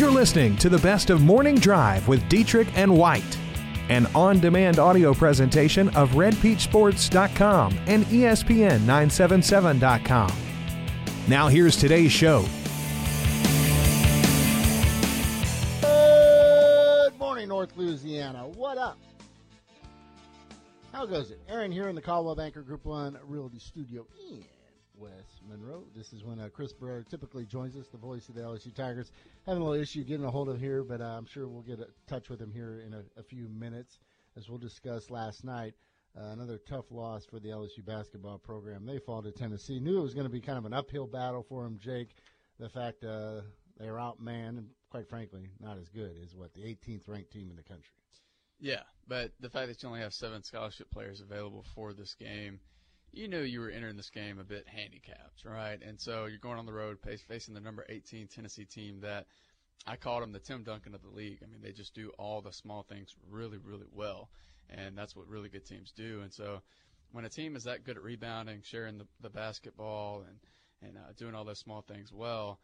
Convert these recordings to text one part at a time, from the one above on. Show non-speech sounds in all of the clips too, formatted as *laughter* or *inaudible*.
You're listening to the best of Morning Drive with Dietrich and White, an on demand audio presentation of RedPeachSports.com and E ESPN977.com. Now, here's today's show. Good morning, North Louisiana. What up? How goes it? Aaron here in the Coldwell Banker Group One Realty Studio in West Monroe. This is when uh, Chris Barrera typically joins us, the voice of the LSU Tigers. Having a little issue getting a hold of here, but uh, I'm sure we'll get in touch with him here in a, a few minutes as we'll discuss last night. Uh, another tough loss for the LSU basketball program. They fall to Tennessee. Knew it was going to be kind of an uphill battle for them, Jake. The fact uh, they were outmanned, and quite frankly, not as good as what the 18th ranked team in the country. Yeah, but the fact that you only have seven scholarship players available for this game, you knew you were entering this game a bit handicapped, right? And so you're going on the road facing the number 18 Tennessee team that I called them the Tim Duncan of the league. I mean, they just do all the small things really, really well, and that's what really good teams do. And so when a team is that good at rebounding, sharing the, the basketball, and and uh, doing all those small things well,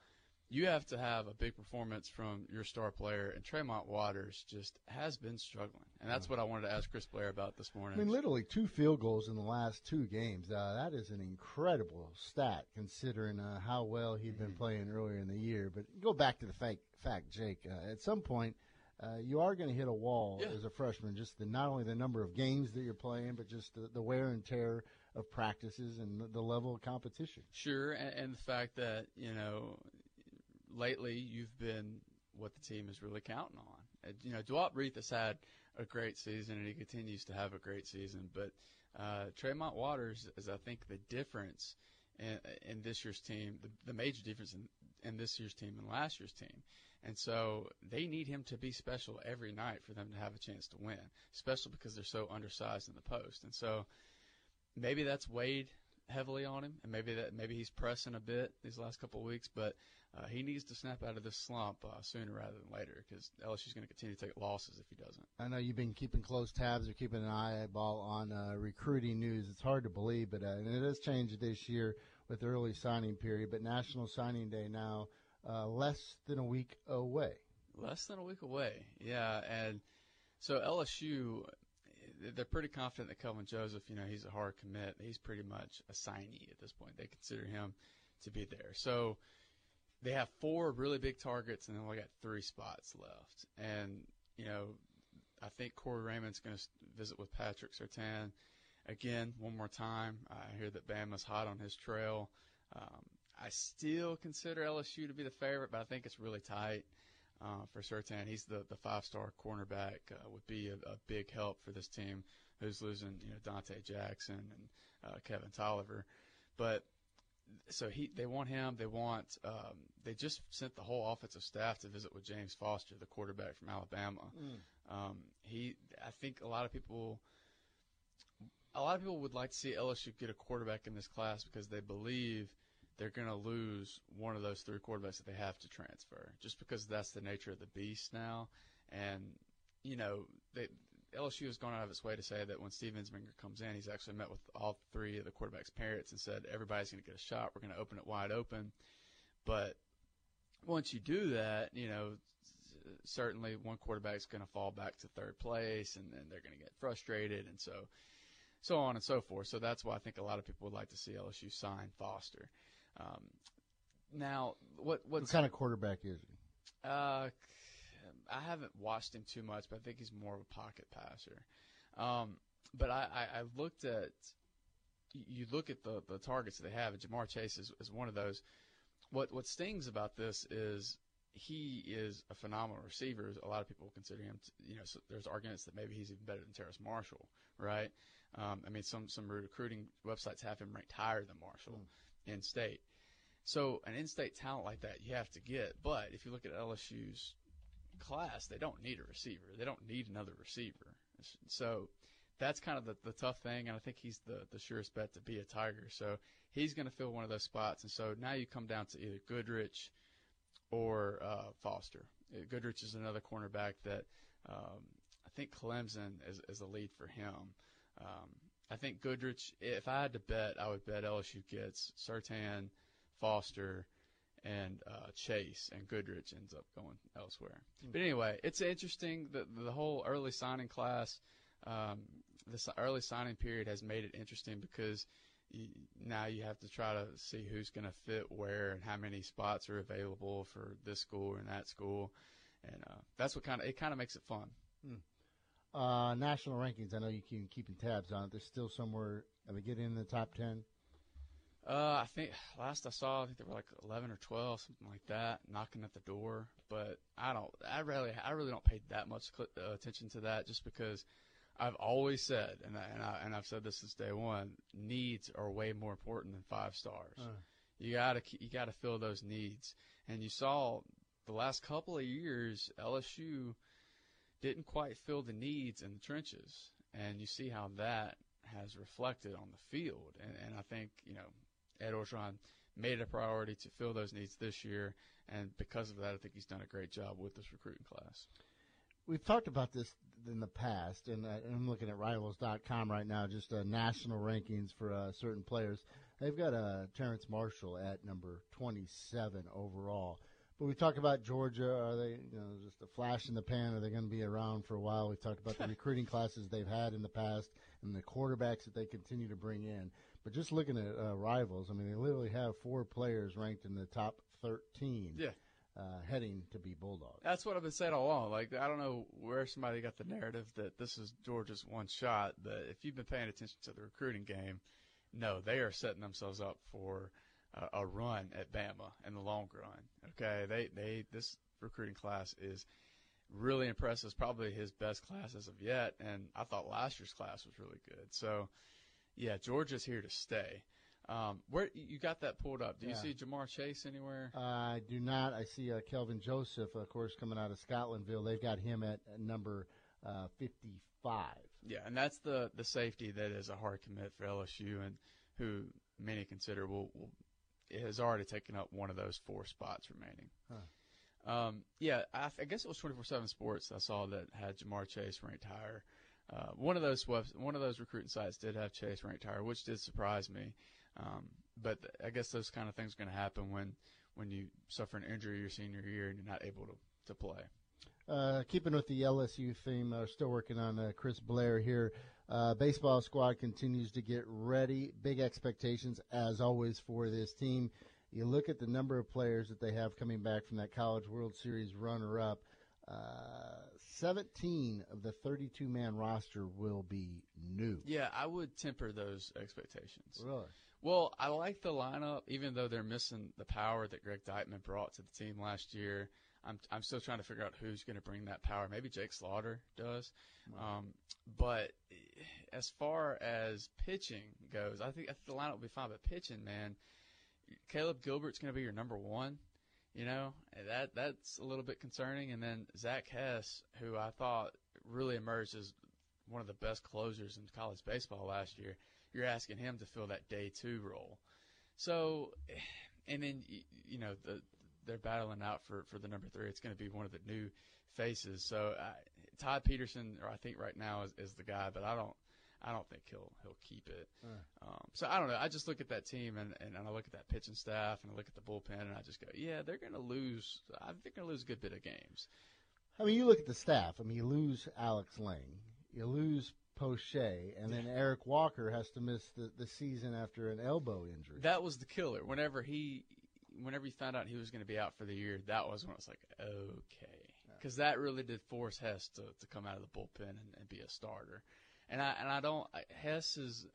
you have to have a big performance from your star player, and Tremont Waters just has been struggling, and that's what I wanted to ask Chris Blair about this morning. I mean, literally two field goals in the last two games. Uh, that is an incredible stat considering uh, how well he'd been playing earlier in the year. But go back to the fact, fact Jake. Uh, at some point, uh, you are going to hit a wall Yeah. as a freshman. Just the, not only the number of games that you're playing, but just the, the wear and tear of practices and the, the level of competition. Sure, and, and the fact that you know, lately you've been what the team is really counting on. Uh, you know, Duop Reath has had a great season, and he continues to have a great season. But uh, Tremont Waters is, I think, the difference in, in this year's team, the, the major difference in, in this year's team and last year's team. And so they need him to be special every night for them to have a chance to win, especially because they're so undersized in the post. And so maybe that's weighed heavily on him, and maybe that maybe he's pressing a bit these last couple of weeks, but uh, he needs to snap out of this slump uh, sooner rather than later because LSU's going to continue to take losses if he doesn't. I know you've been keeping close tabs or keeping an eyeball on uh, recruiting news. It's hard to believe, but uh, and it has changed this year with the early signing period. But National Signing Day now uh, less than a week away. Less than a week away, yeah, and so LSU. They're pretty confident that Kelvin Joseph, you know, he's a hard commit. He's pretty much a signee at this point. They consider him to be there. So they have four really big targets, and then only got three spots left. And you know, I think Corey Raymond's going to visit with Patrick Surtain again one more time. I hear that Bama's hot on his trail. Um, I still consider LSU to be the favorite, but I think it's really tight uh, for Surtain. He's the, the five star cornerback, uh, would be a, a big help for this team who's losing, you know, Donte Jackson and uh, Kevin Toliver. But so he they want him. They want um, they just sent the whole offensive staff to visit with James Foster, the quarterback from Alabama. Um, he I think a lot of people a lot of people would like to see LSU get a quarterback in this class because they believe they're going to lose one of those three quarterbacks that they have to transfer, just because that's the nature of the beast now. And you know, they, LSU has gone out of its way to say that when Steve Ensminger comes in, he's actually met with all three of the quarterbacks' parents and said everybody's going to get a shot. We're going to open it wide open. But once you do that, you know, certainly one quarterback's going to fall back to third place, and then they're going to get frustrated, and so so on and so forth. So that's why I think a lot of people would like to see LSU sign Foster. Um, now, what What kind of quarterback is he? uh, I haven't watched him too much, but I think he's more of a pocket passer. Um, but I, I, I looked at you look at the, the targets that they have, and Ja'Marr Chase is, is one of those. What what stings about this is he is a phenomenal receiver. A lot of people consider him. To, you know, so there's arguments that maybe he's even better than Terrace Marshall, right? Um, I mean, some some recruiting websites have him ranked higher than Marshall in state. So an in-state talent like that you have to get. But if you look at LSU's class, they don't need a receiver. They don't need another receiver. So that's kind of the, the tough thing, and I think he's the, the surest bet to be a Tiger. So he's going to fill one of those spots. And so now you come down to either Goodrich or uh, Foster. Uh, Goodrich is another cornerback that um, I think Clemson is, is the lead for him. Um, I think Goodrich, if I had to bet, I would bet LSU gets Surtain, Foster, and uh, Chase and Goodrich ends up going elsewhere. But anyway, it's interesting. The the whole early signing class, um, this early signing period has made it interesting because you, now you have to try to see who's going to fit where and how many spots are available for this school and that school, and uh, that's what kind of it kind of makes it fun. Uh, national rankings. I know you keep keeping tabs on it. They're still somewhere. Are they getting in the top ten? Uh, I think last I saw, I think they were like eleven or twelve, something like that, knocking at the door. But I don't, I really, I really don't pay that much cl- uh, attention to that, just because I've always said, and I, and I and I've said this since day one, needs are way more important than five stars. Uh. You gotta, you gotta fill those needs, and you saw the last couple of years LSU didn't quite fill the needs in the trenches, and you see how that has reflected on the field. And, and I think you know Ed Orgeron made it a priority to fill those needs this year, and because of that, I think he's done a great job with this recruiting class. We've talked about this in the past, and uh, I'm looking at Rivals.com right now, just uh, national rankings for uh, certain players. They've got uh, Terrence Marshall at number 27 overall. But we talked about Georgia. Are they, you know, just a flash in the pan? Are they going to be around for a while? We've talked about the *laughs* recruiting classes they've had in the past and the quarterbacks that they continue to bring in. But just looking at uh, rivals, I mean, they literally have four players ranked in the top 13. Yeah. Uh, heading to be Bulldogs. That's what I've been saying all along. Like I don't know where somebody got the narrative that this is Georgia's one shot, but if you've been paying attention to the recruiting game, no, they are setting themselves up for uh, a run at Bama in the long run. Okay, they they this recruiting class is really impressive. It's probably his best class as of yet, and I thought last year's class was really good. So, yeah, Georgia's here to stay. Um, where you got that pulled up? Do you Yeah. see Ja'Marr Chase anywhere? Uh, I do not. I see uh, Kelvin Joseph, of course, coming out of Scotlandville. They've got him at, number uh, 55. Yeah, and that's the the safety that is a hard commit for LSU, and who many consider will, will has already taken up one of those four spots remaining. Um, yeah, I, I guess it was twenty four seven Sports. I saw that had Ja'Marr Chase ranked higher. Uh, one of those one of those recruiting sites did have Chase ranked higher, which did surprise me. Um, but I guess those kind of things are going to happen when when you suffer an injury your senior year and you're not able to to play. Uh, keeping with the LSU theme, uh, still working on uh, Chris Blair here. Uh, baseball squad continues to get ready. Big expectations, as always, for this team. You look at the number of players that they have coming back from that College World Series runner up. Uh, 17 of the 32 man roster will be new. Yeah, I would temper those expectations. Really? Well, I like the lineup, even though they're missing the power that Greg Deichmann brought to the team last year. I'm I'm still trying to figure out who's going to bring that power. Maybe Jake Slaughter does, um, but as far as pitching goes, I think, I think the lineup will be fine. But pitching, man, Caleb Gilbert's going to be your number one. You know that that's a little bit concerning. And then Zach Hess, who I thought really emerged as one of the best closers in college baseball last year. You're asking him to fill that day two role. So, and then you know the they're battling out for for the number three. It's going to be one of the new faces. So I, Todd Peterson, or I think right now is, is the guy, but I don't. I don't think he'll he'll keep it. Um, so I don't know. I just look at that team and, and I look at that pitching staff and I look at the bullpen and I just go, yeah, they're going to lose. I think they're going to lose a good bit of games. I mean, you look at the staff. I mean, you lose Alex Lange, you lose Poche, and then Eric Walker has to miss the, the season after an elbow injury. That was the killer. Whenever he, whenever you found out he was going to be out for the year, that was when I was like, okay, because that really did force Hess to, to come out of the bullpen and, and be a starter. And I and I don't Hess is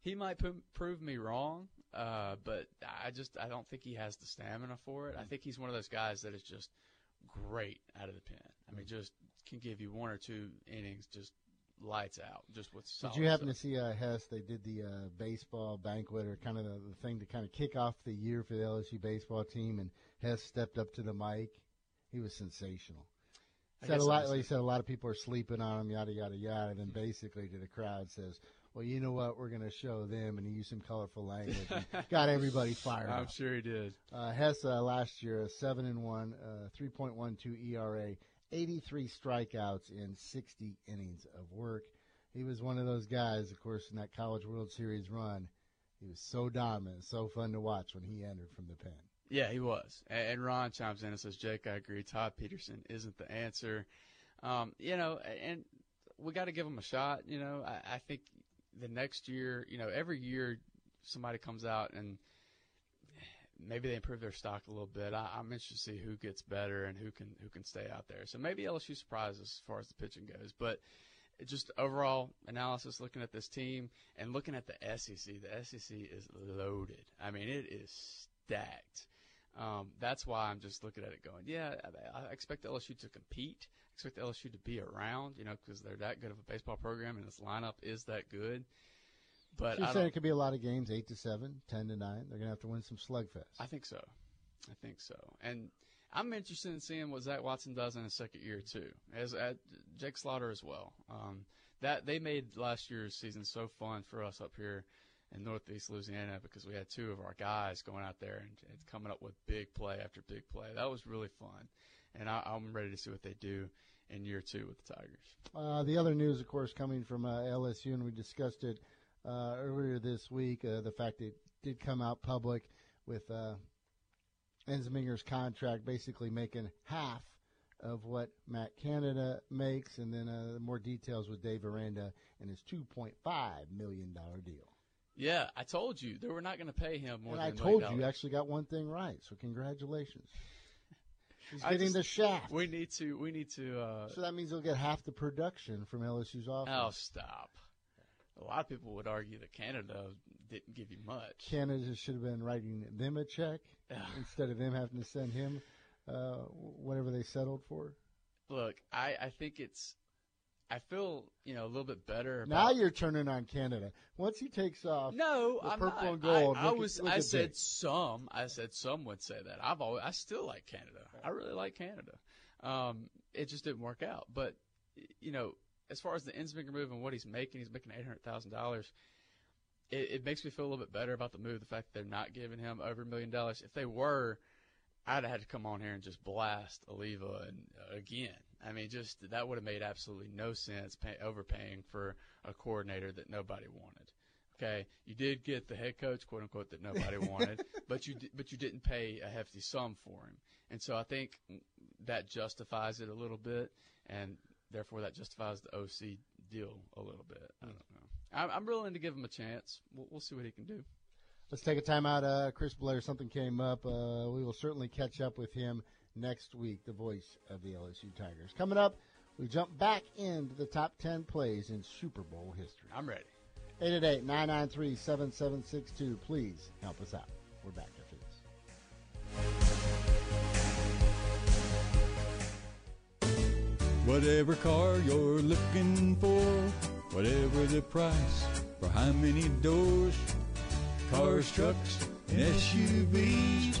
he might p- prove me wrong, uh, but I just I don't think he has the stamina for it. I think he's one of those guys that is just great out of the pen. I mean, just can give you one or two innings, just lights out, just with. Did you happen stuff. to see uh, Hess? They did the uh, baseball banquet or kind of the, the thing to kind of kick off the year for the LSU baseball team, and Hess stepped up to the mic. He was sensational. I Said a lot. He said a lot of people are sleeping on him, yada yada yada. And then basically to the crowd says, "Well, you know what? We're going to show them." And he used some colorful language, and *laughs* got everybody fired I'm up. sure he did. Uh, last year, a seven and one, uh, three point one two ERA, eighty three strikeouts in sixty innings of work. He was one of those guys, of course, in that College World Series run. He was so dominant, so fun to watch when he entered from the pen. Yeah, he was. And Ron chimes in and says, Jake, I agree. Todd Peterson isn't the answer. Um, you know, and we got to give him a shot. You know, I, I think the next year, you know, every year somebody comes out and maybe they improve their stock a little bit. I, I'm interested to see who gets better and who can who can stay out there. So maybe LSU surprises as far as the pitching goes, but just overall analysis looking at this team and looking at the SEC. The SEC is loaded. I mean, it is stacked. Um, that's why I'm just looking at it going, yeah, I, expect LSU to compete. I expect LSU to be around, you know, because they're that good of a baseball program and this lineup is that good. But you're saying it could be a lot of games, eight to seven, ten to nine. They're going to have to win some slugfest. I think so. I think so. And I'm interested in seeing what Zach Watson does in his second year too, as at Jake Slaughter as well. Um, that they made last year's season so fun for us up here in Northeast Louisiana because we had two of our guys going out there and, and coming up with big play after big play. That was really fun, and I, I'm ready to see what they do in year two with the Tigers. Uh, the other news, of course, coming from uh, LSU, and we discussed it uh, earlier this week. Uh, the fact it did come out public with uh, Ensminger's contract basically making half of what Matt Canada makes, and then uh, more details with Dave Aranda and his $2.5 million deal. Yeah, I told you they were not going to pay him more. And I told you, you actually got one thing right. So congratulations. *laughs* He's getting just, the shaft. We need to. We need to. Uh, so that means he'll get half the production from LSU's office. Oh, stop! A lot of people would argue that Canada didn't give you much. Canada should have been writing them a check *sighs* instead of them having to send him uh, whatever they settled for. Look, I, I think it's I feel you know a little bit better. now you're turning on Canada. Once he takes off, no, the I'm purple not. and gold. I, I was. At, I said Dick. some. I said some would say that. I've always. I still like Canada. I really like Canada. Um, it just didn't work out. But you know, as far as the Ensminger move and what he's making, he's making eight hundred thousand dollars. It, it makes me feel a little bit better about the move. The fact that they're not giving him over a million dollars. If they were, I'd have had to come on here and just blast Alleva and uh, again. I mean, just that would have made absolutely no sense pay, overpaying for a coordinator that nobody wanted. Okay, you did get the head coach, quote unquote, that nobody *laughs* wanted, but you di- but you didn't pay a hefty sum for him, and so I think that justifies it a little bit, and therefore that justifies the OC deal a little bit. I don't know. I'm, I'm willing to give him a chance. We'll, we'll see what he can do. Let's take a time out. Uh, Chris Blair, something came up. Uh, we will certainly catch up with him next week, the voice of the LSU Tigers. Coming up, we jump back into the top 10 plays in Super Bowl history. I'm ready. 888 993 7762. Please help us out. We're back after this. Whatever car you're looking for, whatever the price, for how many doors, cars, trucks, and SUVs,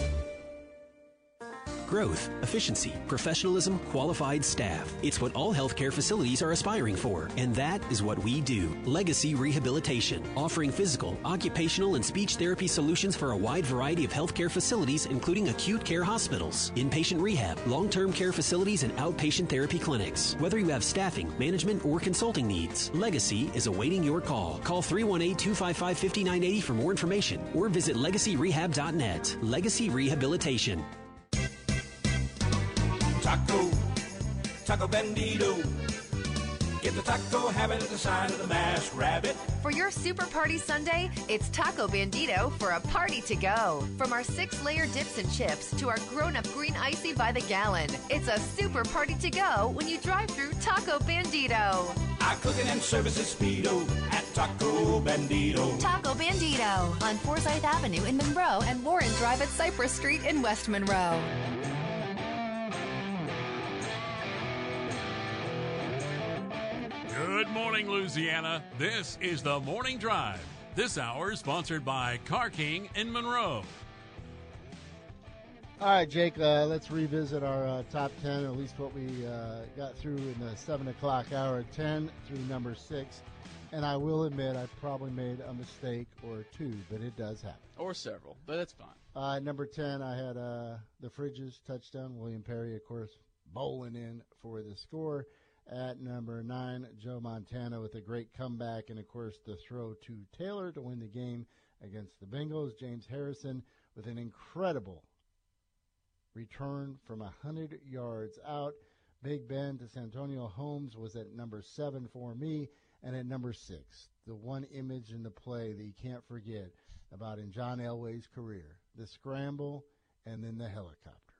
Growth, efficiency, professionalism, qualified staff. It's what all healthcare facilities are aspiring for, and that is what we do. Legacy Rehabilitation, offering physical, occupational, and speech therapy solutions for a wide variety of healthcare facilities, including acute care hospitals, inpatient rehab, long term care facilities, and outpatient therapy clinics. Whether you have staffing, management, or consulting needs, Legacy is awaiting your call. Call 318 255 5980 for more information or visit legacyrehab.net. Legacy Rehabilitation. Taco, Taco Bandito. Get the taco habit at the sign of the masked rabbit. For your Super Party Sunday, it's Taco Bandito for a party to go. From our six layer dips and chips to our grown up green icy by the gallon, it's a super party to go when you drive through Taco Bandito. Our cooking and services speedo at Taco Bandito. Taco Bandito on Forsyth Avenue in Monroe and Warren Drive at Cypress Street in West Monroe. Good morning, Louisiana. This is the Morning Drive. This hour is sponsored by Car King in Monroe. All right, Jake, uh, let's revisit our uh, top 10, at least what we uh, got through in the 7 o'clock hour, 10 through number 6. And I will admit I probably made a mistake or two, but it does happen. Or several, but it's fine. Uh, number 10, I had uh, the Fridges touchdown. William Perry, of course, bowling in for the score. At number 9, Joe Montana with a great comeback. And, of course, the throw to Taylor to win the game against the Bengals. James Harrison with an incredible return from 100 yards out. Big Ben to Santonio Holmes was at number 7 for me. And at number 6, the one image in the play that you can't forget about in John Elway's career the scramble and then the helicopter.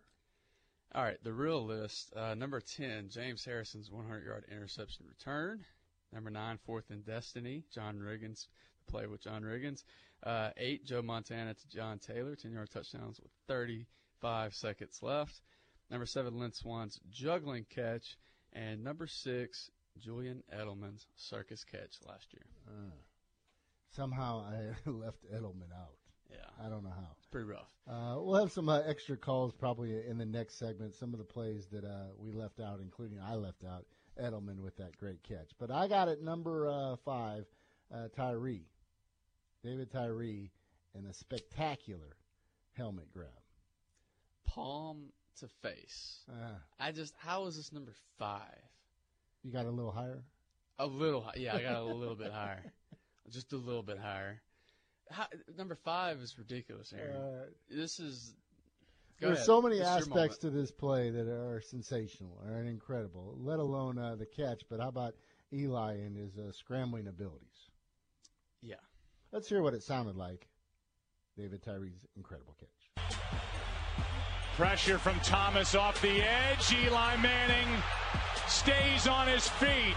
All right, the real list. Uh, number 10, James Harrison's 100 yard interception return. Number 9, Fourth and Destiny, John Riggins, the play with John Riggins. Uh, 8, Joe Montana to John Taylor, 10 yard touchdowns with 35 seconds left. Number 7, Lynn Swann's juggling catch. And number 6, Julian Edelman's circus catch last year. Uh, somehow I *laughs* left Edelman out. Yeah. I don't know how. Pretty rough. Uh, we'll have some uh, extra calls probably in the next segment. Some of the plays that uh, we left out, including I left out Edelman with that great catch. But I got it number uh, five, uh, Tyree, David Tyree, and a spectacular helmet grab. Palm to face. Uh, I just, how is this number five? you got a little higher. A little, yeah, I got a little bit higher, *laughs* just a little bit higher. How, number five is ridiculous, Aaron. Uh, this is. There's ahead. so many It's aspects to this play that are sensational, are incredible. Let alone uh, the catch. But how about Eli and his uh, scrambling abilities? Yeah. Let's hear what it sounded like. David Tyree's incredible catch. Pressure from Thomas off the edge. Eli Manning stays on his feet,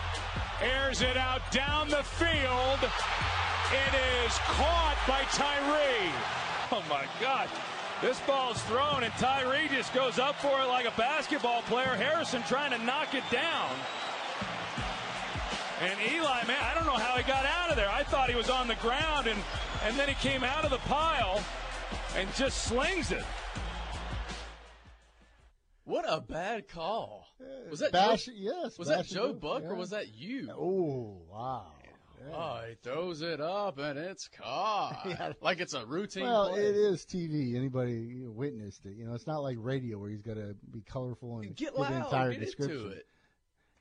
airs it out down the field. It is caught by Tyree. Oh my God. This ball's thrown and Tyree just goes up for it like a basketball player. Harrison trying to knock it down. And Eli, man, I don't know how he got out of there. I thought he was on the ground and, and then he came out of the pile and just slings it. What a bad call. Was that Bash, Joe, yes. was that Joe Buck yeah. or was that you? Oh, wow. Oh, he throws it up and it's caught. *laughs* Yeah. Like it's a routine Well, play. it is TV. Anybody witnessed it? You know, it's not like radio where he's got to be colorful and Get give loud. the entire get description. into it.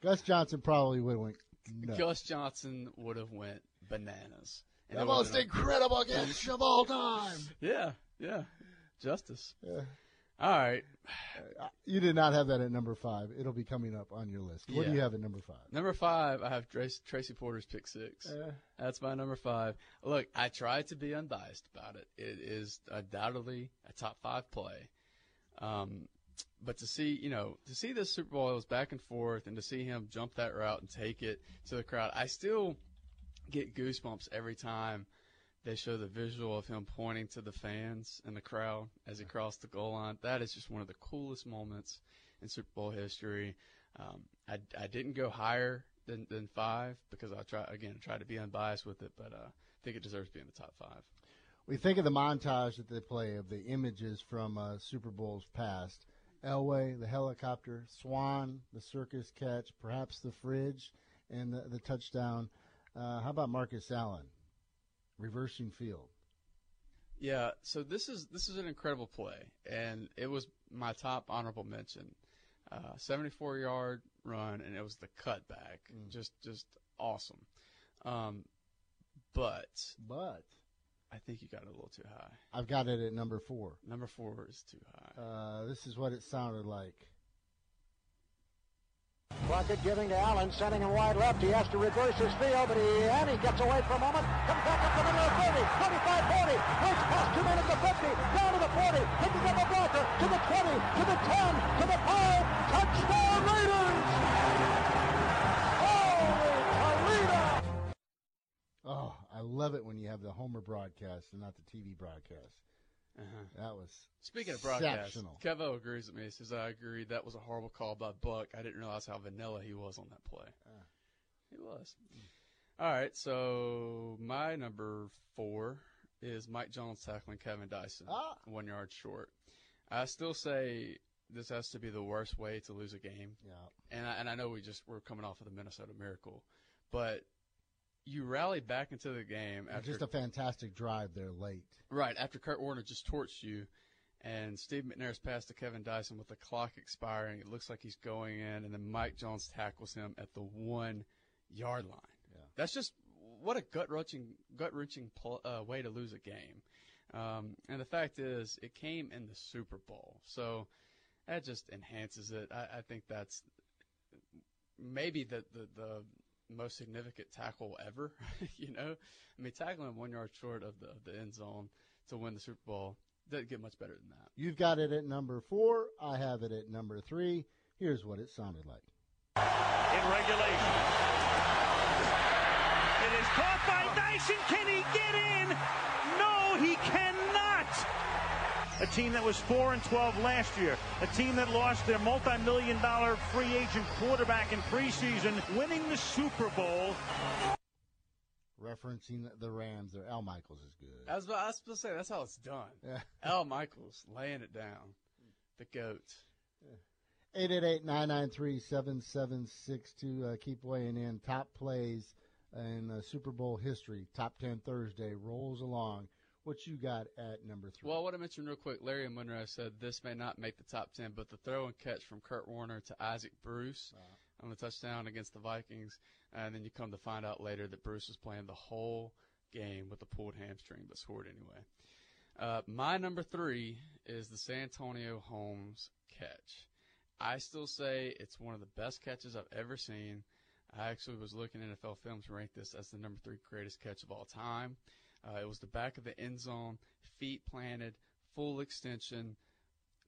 Gus Johnson probably would have went. nuts. Gus Johnson would have went bananas. And the most incredible catch of all time. *laughs* Yeah, yeah. Justice. Yeah. All right. Uh, You did not have that at number five. It'll be coming up on your list. What do you have at number five? Number five, I have Tracy, Tracy Porter's pick six. Uh, That's my number five. Look, I tried to be unbiased about it. It is undoubtedly a top five play. Um, but to see, you know, to see this Super Bowl, it was back and forth, and to see him jump that route and take it to the crowd, I still get goosebumps every time they show the visual of him pointing to the fans and the crowd as he crossed the goal line. That is just one of the coolest moments in Super Bowl history. Um, I, I didn't go higher than, than five because I try again try to be unbiased with it, but uh, I think it deserves to be in the top five. we think of the montage that they play of the images from uh, Super Bowls past. Elway, the helicopter, Swann, the circus catch, perhaps the fridge, and the, the touchdown. Uh, how about Marcus Allen, reversing field? Yeah, so this is this is an incredible play, and it was my top honorable mention. Uh, 74 yard run, and it was the cutback, just just awesome. Um, but But I think you got it a little too high. I've got it at number four. Number four is too high. Uh, this is what it sounded like. Plunkett giving to Allen, sending him wide left. He has to reverse his field, but he and he gets away for a moment. Comes back up to the middle of 30, 25, 40. Breaks past two minutes the 50, down to the 40, picking up a blocker to the 20, to the 10, to the 5. Touchdown Raiders! Holy Toledo! Oh, I love it when you have the Homer broadcast and not the TV broadcast. Uh-huh. That was Speaking of broadcast, exceptional. Kevo agrees with me. He says I agree that was a horrible call by Buck. I didn't realize how vanilla he was on that play. Ah. He was. All right, so my number four is Mike Jones tackling Kevin Dyson, Ah. one yard short. I still say this has to be the worst way to lose a game, Yeah. and I, and I know we just we're coming off of the Minnesota Miracle, but you rallied back into the game after Just a fantastic drive there late. right after Kurt Warner just torched you, and Steve McNair's pass to Kevin Dyson with the clock expiring. It looks like he's going in, and then Mike Jones tackles him at the one yard line. Yeah. That's just what a gut wrenching gut wrenching pl- uh, way to lose a game. Um, and the fact is, it came in the Super Bowl, so that just enhances it. I, I think that's maybe the, the the most significant tackle ever. *laughs* you know, I mean, tackling one yard short of the of the end zone to win the Super Bowl doesn't get much better than that. You've got it at number four. I have it at number three. Here's what it sounded like. in regulation. It is caught by Dyson. Can he get in? No, he cannot. A team that was 4 and 12 last year. A team that lost their multi-million dollar free agent quarterback in preseason, winning the Super Bowl. Referencing the Rams there. Al Michaels is good. I was, I was supposed to say that's how it's done. Yeah. *laughs* Al Michaels laying it down, the goat. 888-993-7762. Uh, keep weighing in. Top plays in uh, Super Bowl history. Top 10 Thursday rolls along. What you got at number three? Well, I want to mention real quick, Larry and Monroe said this may not make the top 10, but the throw and catch from Kurt Warner to Isaac Bruce on the touchdown against the Vikings, and then you come to find out later that Bruce was playing the whole game with a pulled hamstring, but scored anyway. Uh, my number three is the Santonio Holmes catch. I still say it's one of the best catches I've ever seen. I actually was looking at NFL films to rank this as the number three greatest catch of all time. Uh, it was the back of the end zone, feet planted, full extension,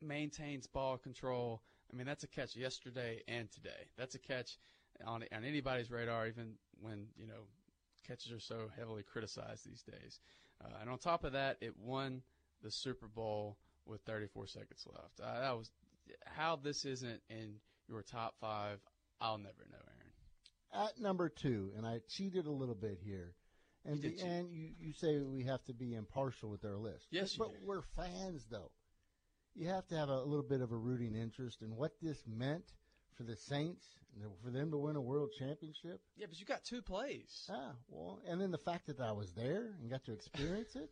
maintains ball control. I mean, that's a catch yesterday and today. That's a catch on on anybody's radar, even when you know catches are so heavily criticized these days. Uh, and on top of that, it won the Super Bowl with 34 seconds left. Uh, that was how this isn't in your top five. I'll never know, Aaron. at number two, and I cheated a little bit here. And the, and you, you say we have to be impartial with our list. Yes, you but we're fans though. You have to have a little bit of a rooting interest in what this meant for the Saints, and for them to win a world championship. Yeah, but you got two plays. Ah, well, and then the fact that I was there and got to experience it.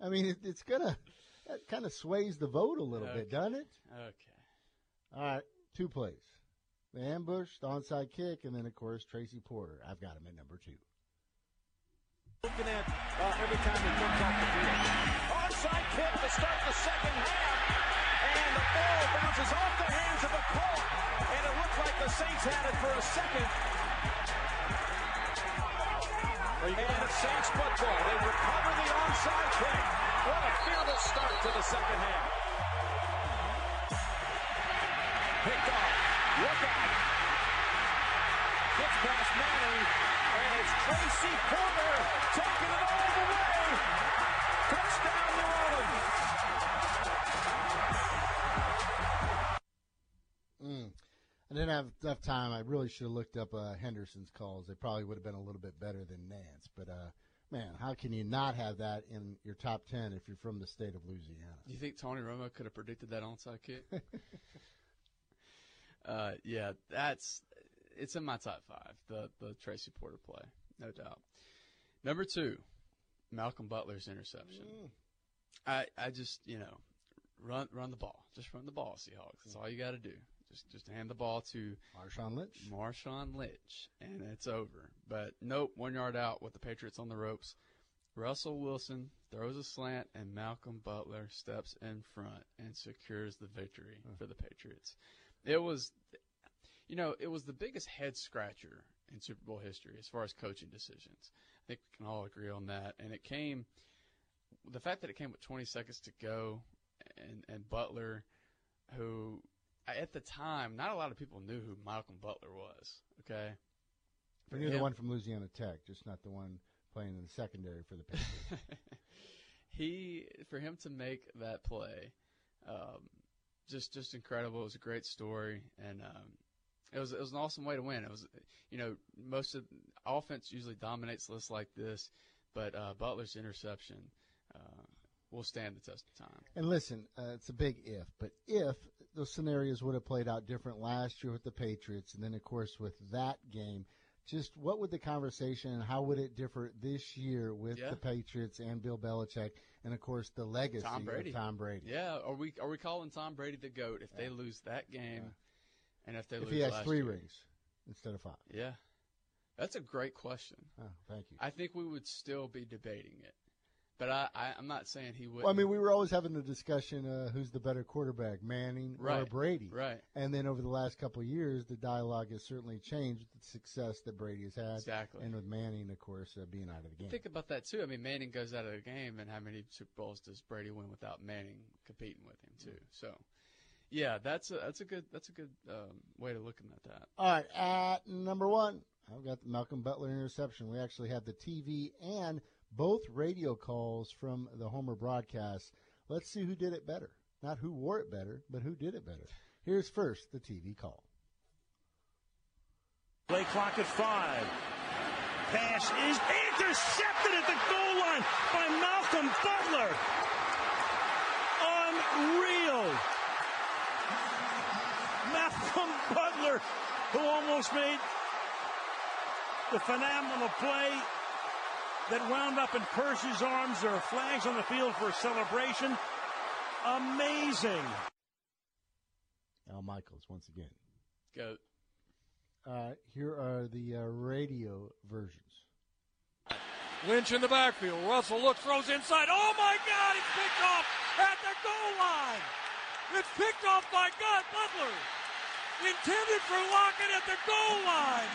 I mean, it, it's gonna that kind of sways the vote a little Okay. bit, doesn't it? Okay. All right, two plays: the ambush, the onside kick, and then of course Tracy Porter. I've got him at number two. Looking at uh, every time he comes off the field. Onside kick to start the second half. And the ball bounces off the hands of the Colt. And it looked like the Saints had it for a second. And it's Saints football. They recover the onside kick. What a fearless start to the second half. Picked off. Look out. Gets past Manning. And it's Tracy Porter taking it all the way. Touchdown, New Orleans. Mm. I didn't have enough time. I really should have looked up uh, Henderson's calls. They probably would have been a little bit better than Nantz. But uh, man, how can you not have that in your top ten if you're from the state of Louisiana? Do you think Tony Romo could have predicted that onside kick? *laughs* uh, yeah, that's it's in my top five. The the Tracy Porter play, no doubt. Number two, Malcolm Butler's interception. Mm. I I just you know run run the ball, just run the ball, Seahawks. That's all you got to do. Just just hand the ball to Marshawn Lynch. Marshawn Lynch, and it's over. But nope, one yard out with the Patriots on the ropes. Russell Wilson throws a slant, and Malcolm Butler steps in front and secures the victory mm. for the Patriots. It was, you know, it was the biggest head scratcher in Super Bowl history as far as coaching decisions. I think we can all agree on that. And it came, the fact that it came with 20 seconds to go, and and Butler, who at the time, not a lot of people knew who Malcolm Butler was. Okay, I knew the one from Louisiana Tech, just not the one playing in the secondary for the Patriots. *laughs* he for him to make that play, um, just just incredible. It was a great story, and um, it was it was an awesome way to win. It was, you know, most of offense usually dominates lists like this, but uh, Butler's interception uh, will stand the test of time. and listen, uh, it's a big if, but if those scenarios would have played out different last year with the Patriots, and then of course with that game, just what would the conversation and how would it differ this year with Yeah. the Patriots and Bill Belichick, and of course the legacy Tom Brady. of Tom Brady? Yeah, are we are we calling Tom Brady the goat if they lose that game, and if they If lose he has last three year? rings instead of five. Yeah, that's a great question. Oh, thank you. I think we would still be debating it, but I, I I'm not saying he would. Well, I mean, we were always having the discussion: uh, who's the better quarterback, Manning or Brady? Right. And then over the last couple of years, the dialogue has certainly changed with the success that Brady has had, Exactly. and with Manning, of course, uh, being out of the game. Think about that too. I mean, Manning goes out of the game, and how many Super Bowls does Brady win without Manning competing with him too? So, yeah, that's a that's a good that's a good um, way to looking at that. All right, at number one, I've got the Malcolm Butler interception. We actually have the TV and both radio calls from the Homer broadcast. Let's see who did it better. Not who wore it better, but who did it better. Here's first the TV call. Play clock at five. Pass is intercepted at the goal line by Malcolm Butler. Unreal. Malcolm Butler, who almost made the phenomenal play that wound up in Kearse's arms. There are flags on the field for a celebration. Amazing. Al Michaels once again. Goat. Uh, here are the uh, radio versions. Lynch in the backfield. Russell looks, throws inside. Oh my God! It's picked off at the goal line. It's picked off by God Butler. Intended for Lockett at the goal line.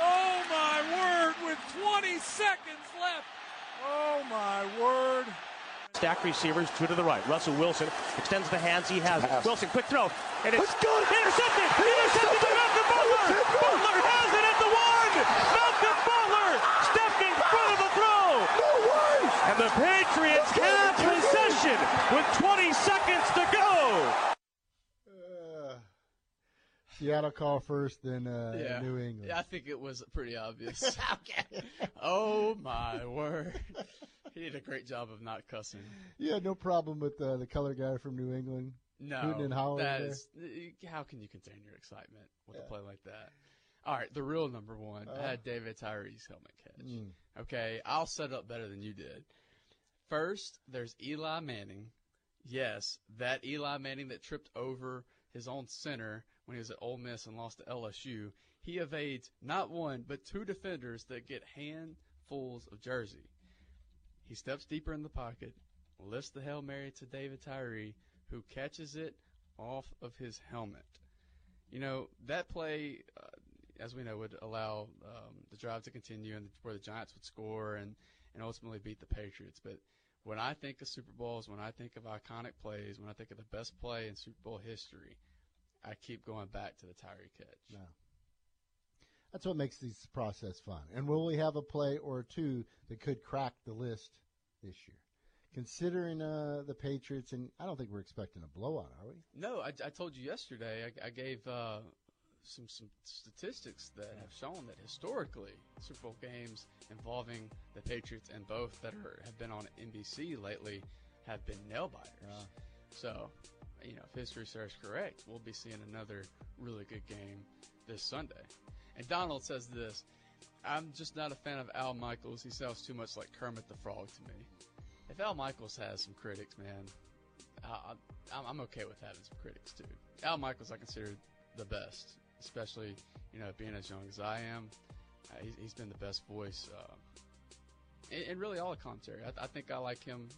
Oh my word! With 20 seconds left. Oh my word! Stack receivers, two to the right. Russell Wilson extends the hands he has. Wilson, quick throw. And it's good. Intercepted. Intercepted by Malcolm Butler. Butler has it at the one. Malcolm Butler stepped in front of the throw. No way. And the Patriots have possession with 20 seconds to go. Uh, Seattle call first, then uh, yeah. New England. Yeah, I think it was pretty obvious. *laughs* okay. Oh my word! He did a great job of not cussing. You had no problem with uh, the color guy from New England. No, hooting and that there? is. How can you contain your excitement with a play like that? All right, the real number one. I had David Tyree's helmet catch. Mm. Okay, I'll set up better than you did. First, there's Eli Manning. Yes, that Eli Manning that tripped over his own center when he was at Ole Miss and lost to LSU. He evades not one but two defenders that get handfuls of jersey. He steps deeper in the pocket, lifts the hail mary to David Tyree, who catches it off of his helmet. You know that play, uh, as we know, would allow um, the drive to continue and where the Giants would score and and ultimately beat the Patriots. But when I think of Super Bowls, when I think of iconic plays, when I think of the best play in Super Bowl history, I keep going back to the Tyree catch. No. That's what makes this process fun. And will we have a play or two that could crack the list this year? Considering uh, the Patriots, and I don't think we're expecting a blowout, are we? No, I, I told you yesterday. I, I gave uh, some some statistics that have shown that historically Super Bowl games involving the Patriots and both that are have been on NBC lately have been nail biters. So, you know, if history serves correct, we'll be seeing another really good game this Sunday. And Donald says this: "I'm just not a fan of Al Michaels. He sounds too much like Kermit the Frog to me." If Al Michaels has some critics, man, I, I'm okay with having some critics too. Al Michaels, I consider the best, especially you know being as young as I am. Uh, he's, he's been the best voice, uh, and really all the commentary. I, I think I like him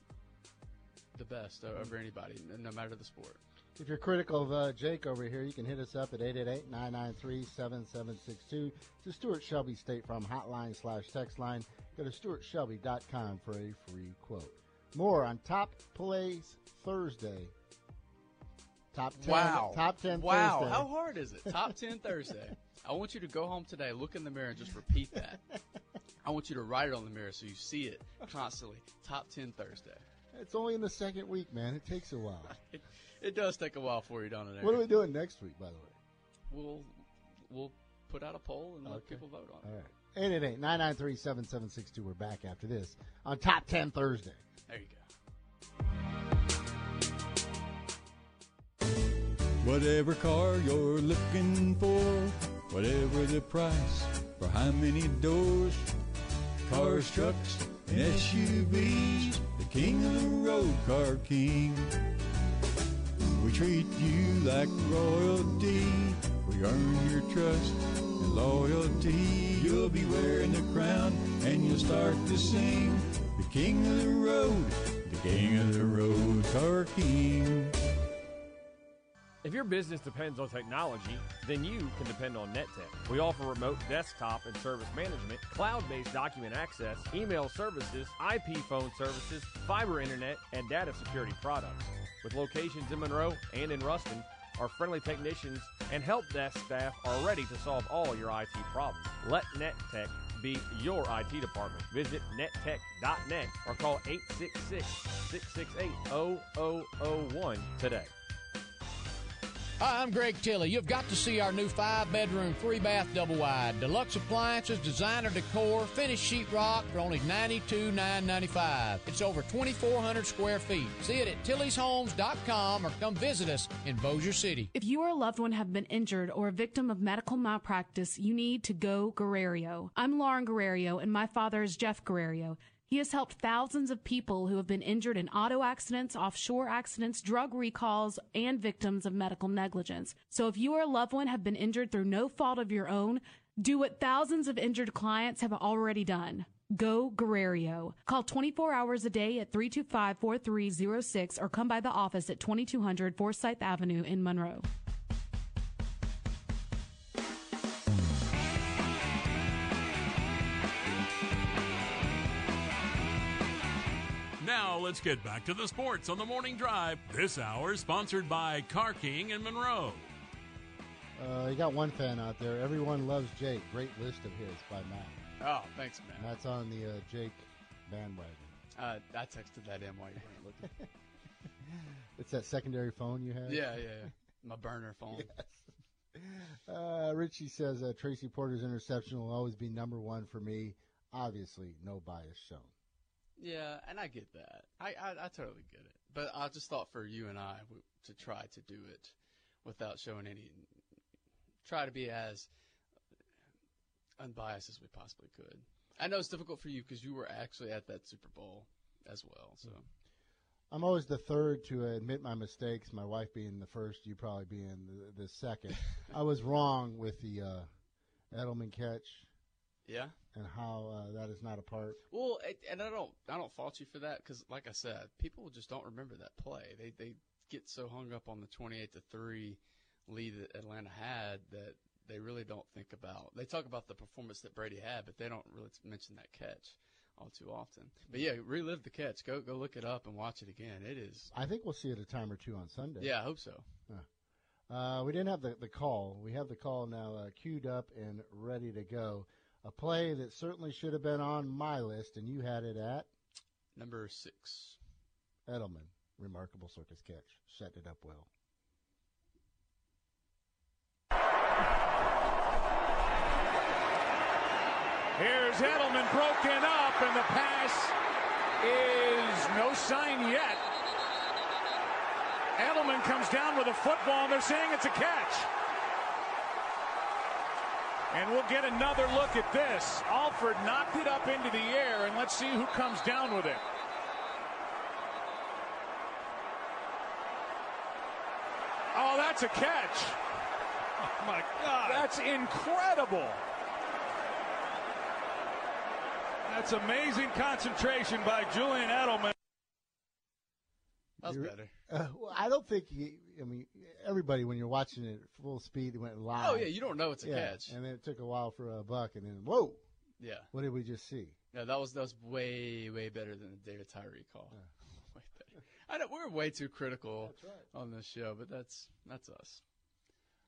the best over anybody, no matter the sport. If you're critical of uh, Jake over here, you can hit us up at 888-993-7762. To Stuart Shelby State Farm hotline slash text line. Go to stuartshelby.com for a free quote. More on Top Plays Thursday. Top 10. Wow. Top 10 Wow. Thursday. How hard is it? Top *laughs* 10 Thursday. I want you to go home today, look in the mirror, and just repeat that. *laughs* I want you to write it on the mirror so you see it constantly. Top 10 Thursday. It's only in the second week, man. It takes a while. *laughs* It, it does take a while for you, don't it? what are we doing next week, by the way? We'll we'll put out a poll and let Okay. people vote on it. All right. 888-993-7762. We're back after this on Top 10 Thursday. There you go. Whatever car you're looking for, whatever the price, for how many doors? Cars, trucks, and SUVs, the king of the road, Car King. We treat you like royalty. We earn your trust and loyalty. You'll be wearing the crown and you'll start to sing. The king of the road, the king of the road, Car King. If your business depends on technology, then you can depend on NetTech. We offer remote desktop and service management, cloud-based document access, email services, IP phone services, fiber internet, and data security products. With locations in Monroe and in Ruston, our friendly technicians and help desk staff are ready to solve all your IT problems. Let NetTech be your IT department. Visit nettech.net or call 866 668 0001 today. Hi, I'm Greg Tilley. You've got to see our new five bedroom, three bath, double wide. Deluxe appliances, designer decor, finished sheetrock for only $92,995. It's over 2,400 square feet. See it at tillyshomes.com or come visit us in Bossier City. If you or a loved one have been injured or a victim of medical malpractice, you need to go Guerrero. I'm Lauren Guerrero, and my father is Jeff Guerrero. He has helped thousands of people who have been injured in auto accidents, offshore accidents, drug recalls, and victims of medical negligence. So if you or a loved one have been injured through no fault of your own, do what thousands of injured clients have already done. Go Guerrero. Call 24 hours a day at 325 4306 or come by the office at 2200 Forsyth Avenue in Monroe. Now let's get back to the sports on the morning drive. This hour sponsored by Car King in Monroe. Uh, you got one fan out there. Everyone loves Jake. Great list of his by Matt. Oh, thanks, man. And that's on the uh, Jake bandwagon. Uh, I texted that in while you weren't looking. *laughs* It's that secondary phone you have. yeah, yeah, yeah. My burner *laughs* phone. Uh, Richie says uh, Tracy Porter's interception will always be number one for me. Obviously, no bias shown. Yeah, and I get that. I, I, I totally get it. But I just thought for you and I w- to try to do it without showing any, try to be as unbiased as we possibly could. I know it's difficult for you because you were actually at that Super Bowl as well. So I'm always the third to admit my mistakes. My wife being the first, you probably being the, the second. *laughs* I was wrong with the uh, Edelman catch. Yeah. And how uh, that is not a part. Well, and I don't I don't fault you for that because, like I said, people just don't remember that play. They they get so hung up on the twenty eight to three lead that Atlanta had that they really don't think about. They talk about the performance that Brady had, but they don't really mention that catch all too often. But yeah, relive the catch. Go go look it up and watch it again. It is. I think we'll see it a time or two on Sunday. Yeah, I hope so. Uh, we didn't have the, the call. We have the call now uh, queued up and ready to go. A play that certainly should have been on my list, and you had it at number six. Edelman, remarkable circus catch, set it up well. Here's Edelman broken up, and the pass is no sign yet. Edelman comes down with a football, and they're saying it's a catch. And we'll get another look at this. Alford knocked it up into the air, and let's see who comes down with it. Oh, that's a catch. Oh, my God. That's incredible. That's amazing concentration by Julian Edelman. That's You're- better. Uh, well, I don't think he. I mean, everybody when you're watching it at full speed, it went live. Oh yeah, you don't know it's a Yeah, catch. and then it took a while for a buck, and then whoa, Yeah. what did we just see? No, that was that was way way better than the David Tyree call. *laughs* Way better. I know we're way too critical on this show, but that's that's us.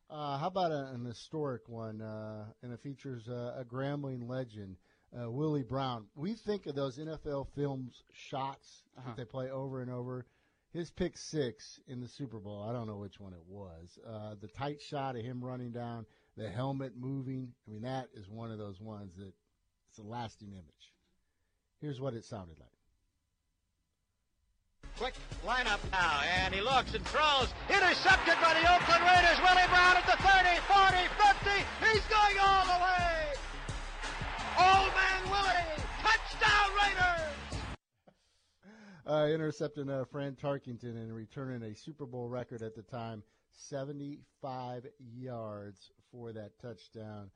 Uh, how about a, an historic one? Uh, and it features uh, a Grambling legend, uh, Willie Brown. We think of those NFL films shots Uh-huh. that they play over and over. His pick six in the Super Bowl, I don't know which one it was. Uh, the tight shot of him running down, the helmet moving. I mean, that is one of those ones that it's a lasting image. Here's what it sounded like. Quick lineup now, and he looks and throws. Intercepted by the Oakland Raiders. Willie Brown at the 30, 40, 50. He's going all the way. Uh, intercepting uh, Fran Tarkenton and returning a Super Bowl record at the time, 75 yards for that touchdown.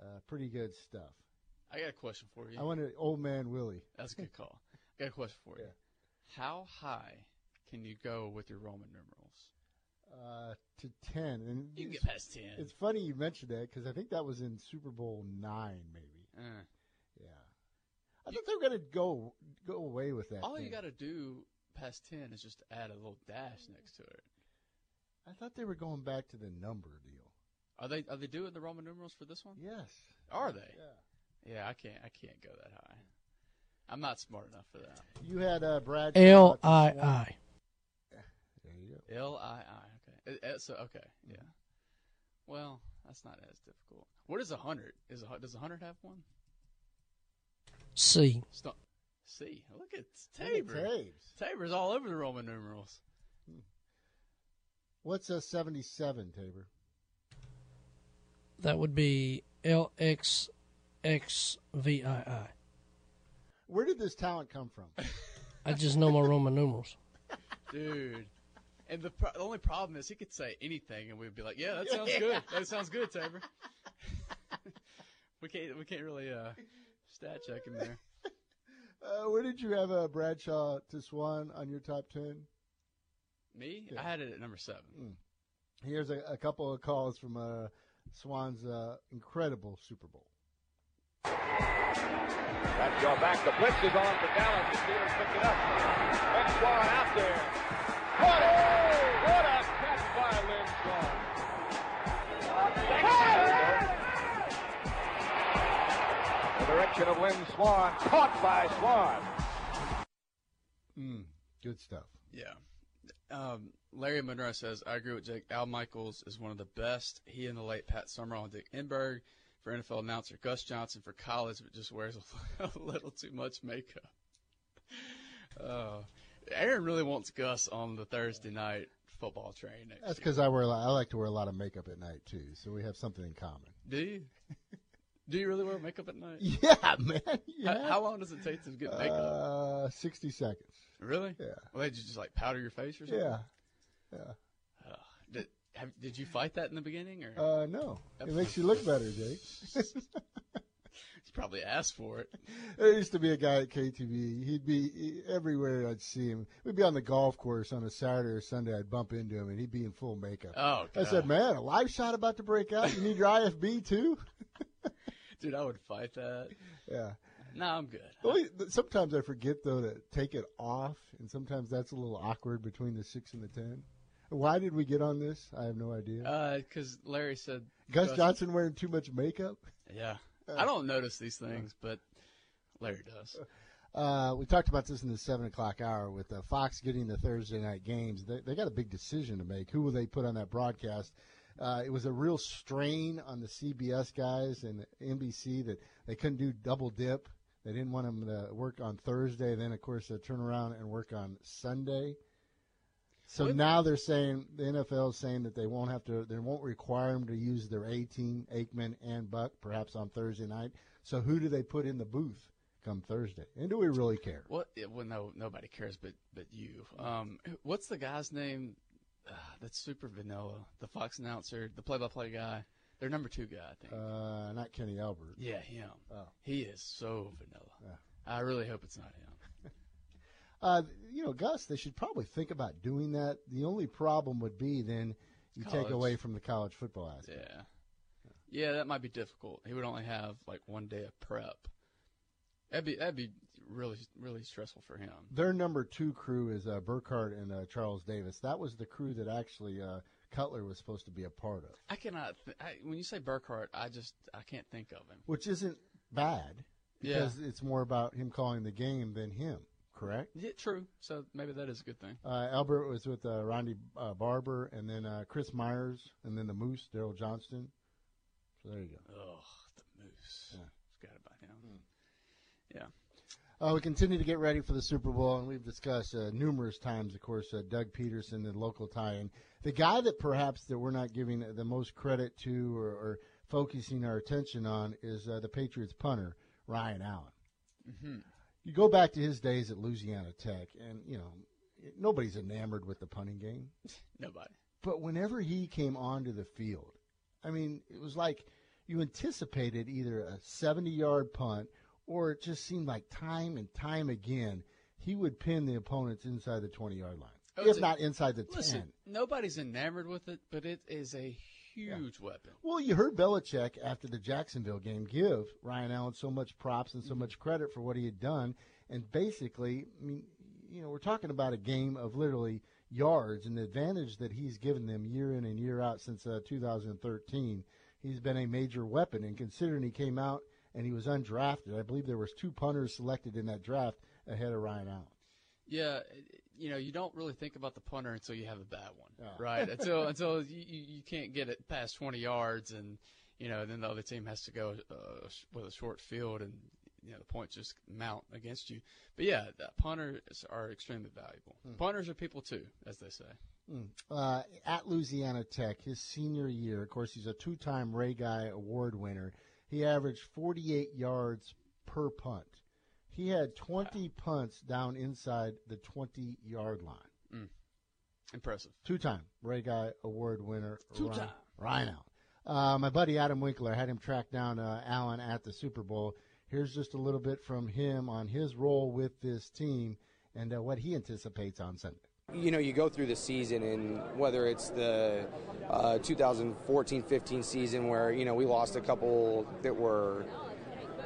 Uh, pretty good stuff. I got a question for you. I wanted Old Man Willie. That's a good *laughs* call. I got a question for you. How high can you go with your Roman numerals? Uh, to 10. And You can get past 10. It's funny you mentioned that because I think that was in Super Bowl 9, maybe. Uh, Yeah. I thought they were going to go go away with that. all you got to do past 10 is just add a little dash next to it. I thought they were going back to the number deal. Are they are they doing the Roman numerals for this one? Yes. Are they? Yeah. Yeah, I can't I can't go that high. I'm not smart enough for that. You had uh, Brad. L Shaw I to Swann. I. There you go. L I I. Okay. Uh, so okay, yeah. Well, that's not as difficult. What is a hundred? Is a does a hundred have one? C. Stop. See, look at Look at Tabor. Tabes. Tabor's all over the Roman numerals. What's a 77, Tabor? That would be L X X V I I. Where did this talent come from? *laughs* I just know my Roman numerals. Dude. And the, pro- the only problem is he could say anything, and we'd be like, "Yeah, that sounds good. That sounds good, Tabor." *laughs* we can't we can't really uh, stat check him there. *laughs* Uh, where did you have uh, Bradshaw to Swann on your top 10? Me, Yeah. I had it at number seven. Here's a, a couple of calls from uh, Swann's uh, incredible Super Bowl. That's your back. The blitz is on for Dallas. The Steelers pick it up. Ben Swan out there. What The direction of Lynn Swann. Caught by Swann. Mm, good stuff. Yeah. Um, Larry Monroe says, I agree with Jake. Al Michaels is one of the best. He and the late Pat Summerall and Dick Enberg for NFL announcer. Gus Johnson for college, but just wears a, *laughs* a little too much makeup. *laughs* Uh, Aaron really wants Gus on the Thursday night football train next That's because I wear a lot, I like to wear a lot of makeup at night too, so we have something in common. Do you? *laughs* Do you really wear makeup at night? *laughs* Yeah, man. How, Yeah. how long does it take to get makeup? Uh, sixty seconds. really? Yeah. Well, did you just like powder your face or something? Yeah, yeah. Ugh. Did, have, did you fight that in the beginning, or Uh, no, it makes you look better, Jake. *laughs* you probably asked for it? There used to be a guy at KTV. He'd be he- everywhere I'd see him. We'd be on the golf course on a Saturday or Sunday. I'd bump into him, and he'd be in full makeup. Oh, I said, "Man, a live shot about to break out. You need your IFB too." *laughs* Dude, I would fight that. Yeah. No, I'm good. Only- Sometimes I forget though to take it off, and sometimes that's a little awkward between the six and the ten. Why did we get on this? I have no idea. Because Uh, Larry said Gus Johnson wearing too much makeup. Yeah, I don't notice these things, but Larry does. Uh, we talked about this in the seven o'clock hour with uh, Fox getting the Thursday night games. They, they got a big decision to make. Who will they put on that broadcast? Uh, it was a real strain on the CBS guys and NBC that they couldn't do double dip. They didn't want them to work on Thursday, then of course uh, turn around and work on Sunday. So now they're saying the NFL is saying that they won't have to, they won't require them to use their A team, Aikman and Buck, perhaps on Thursday night. So who do they put in the booth come Thursday? And do we really care? What? yeah, Well, no, nobody cares, but but you. Um, what's the guy's name? Uh, that's super vanilla. The Fox announcer, the play-by-play guy. Their number two guy, I think. Uh, not Kenny Albert. yeah, him. Oh. He is so vanilla. I really hope it's not him. *laughs* Uh, you know, Gus, they should probably think about doing that. The only problem would be then you take away from the college football aspect. Yeah. Yeah, that might be difficult. He would only have like one day of prep. That'd be that'd be really really stressful for him. Their number two crew is uh, Burkhardt and uh, Charles Davis. That was the crew that actually uh, Cutler was supposed to be a part of, I cannot. Th- I, when you say Burkhardt, I just I can't think of him. which isn't bad Yeah. because it's more about him calling the game than him. Correct. Yeah, true. So maybe that is a good thing. Uh, Albert was with uh, uh, Barber, and then uh, Chris Myers, and then the Moose, Daryl Johnston. So there you go. Oh, the Moose. Yeah. Forgot about him. Yeah. Uh, we continue to get ready for the Super Bowl, and we've discussed uh, numerous times, of course, uh, Doug Pederson, the local tie-in. The guy that perhaps that we're not giving the most credit to or, or focusing our attention on is uh, the Patriots punter, Ryan Allen. Mm-hmm. You go back to his days at Louisiana Tech, and you know nobody's enamored with the punting game. *laughs* Nobody. But whenever he came onto the field, I mean, it was like you anticipated either a 70-yard punt or it just seemed like time and time again he would pin the opponents inside the 20-yard line, Oh, if a- not inside the Listen, 10. nobody's enamored with it, but it is a huge weapon. Well, you heard Belichick after the Jacksonville game give Ryan Allen so much props and so much credit for what he had done. And basically, I mean, you know, we're talking about a game of literally yards and the advantage that he's given them year in and year out since uh, 2013. He's been a major weapon. And considering he came out and he was undrafted, I believe there was two punters selected in that draft ahead of Ryan Allen. Yeah, you know, you don't really think about the punter until you have a bad one, Yeah. right? *laughs* until until you, you can't get it past 20 yards, and you know, then the other team has to go uh, with a short field, and you know, the points just mount against you. But yeah, punters are extremely valuable. Punters are people too, as they say. Mm. Uh, at Louisiana Tech, his senior year, of course, he's a two-time Ray Guy Award winner. He averaged 48 yards per punt. He had 20 punts down inside the 20-yard line. Mm. Impressive. Two-time Ray Guy Award winner. Two-time. Ryan, Ryan Uh, my buddy Adam Winkler had him track down uh, Allen at the Super Bowl. Here's just a little bit from him on his role with this team and uh, what he anticipates on Sunday. You know, you go through the season, and whether it's the uh, 2014-15 season where you know we lost a couple that were,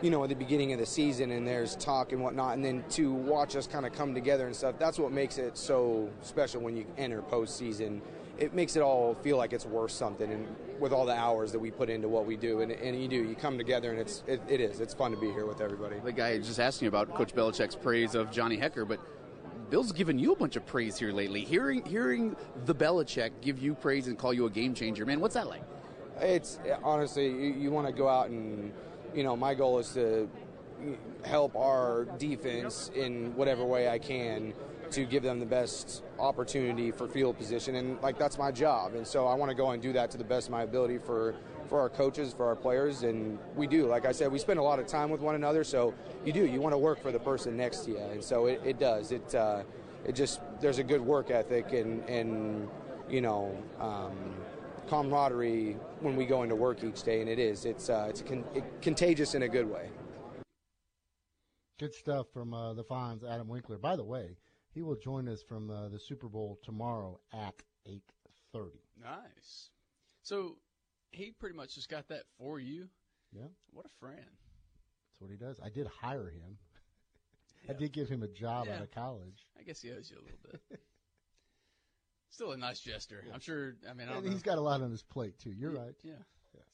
you know, at the beginning of the season, and there's talk and whatnot, and then to watch us kind of come together and stuff. That's what makes it so special when you enter postseason. It makes it all feel like it's worth something, and with all the hours that we put into what we do, and, and you do, you come together, and it's it, it is. It's fun to be here with everybody. The guy just asking about Coach Belichick's praise of Johnny Hekker, but Bill's given you a bunch of praise here lately. Hearing hearing the Belichick give you praise and call you a game changer, man, what's that like? It's honestly, you, you want to go out and, you know, my goal is to help our defense in whatever way I can to give them the best opportunity for field position, and like that's my job. And so I want to go and do that to the best of my ability for for our coaches, for our players, and we do. Like I said, we spend a lot of time with one another, so you do. You want to work for the person next to you, and so it, it does. It uh, it just there's a good work ethic and and you know. Um, camaraderie when we go into work each day, and it is. It's uh, it's con- it, contagious in a good way. Good stuff from uh, the Fonz, Adam Winkler. By the way, he will join us from uh, the Super Bowl tomorrow at eight thirty. Nice. So he pretty much just got that for you. Yeah, What a friend. that's what he does. I did hire him. *laughs* I did give him a job Yeah. out of college. I guess he owes you a little bit. *laughs* Still a nice gesture. I'm sure. I mean, I don't And know. he's got a lot on his plate too. You're Yeah, right. Yeah. Yes.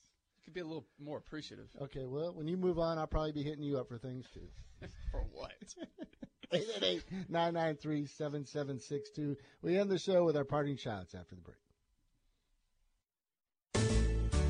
Could be a little more appreciative. Okay, well, when you move on, I'll probably be hitting you up for things too. *laughs* For what? 888-993-7762. We end the show with our parting shots after the break.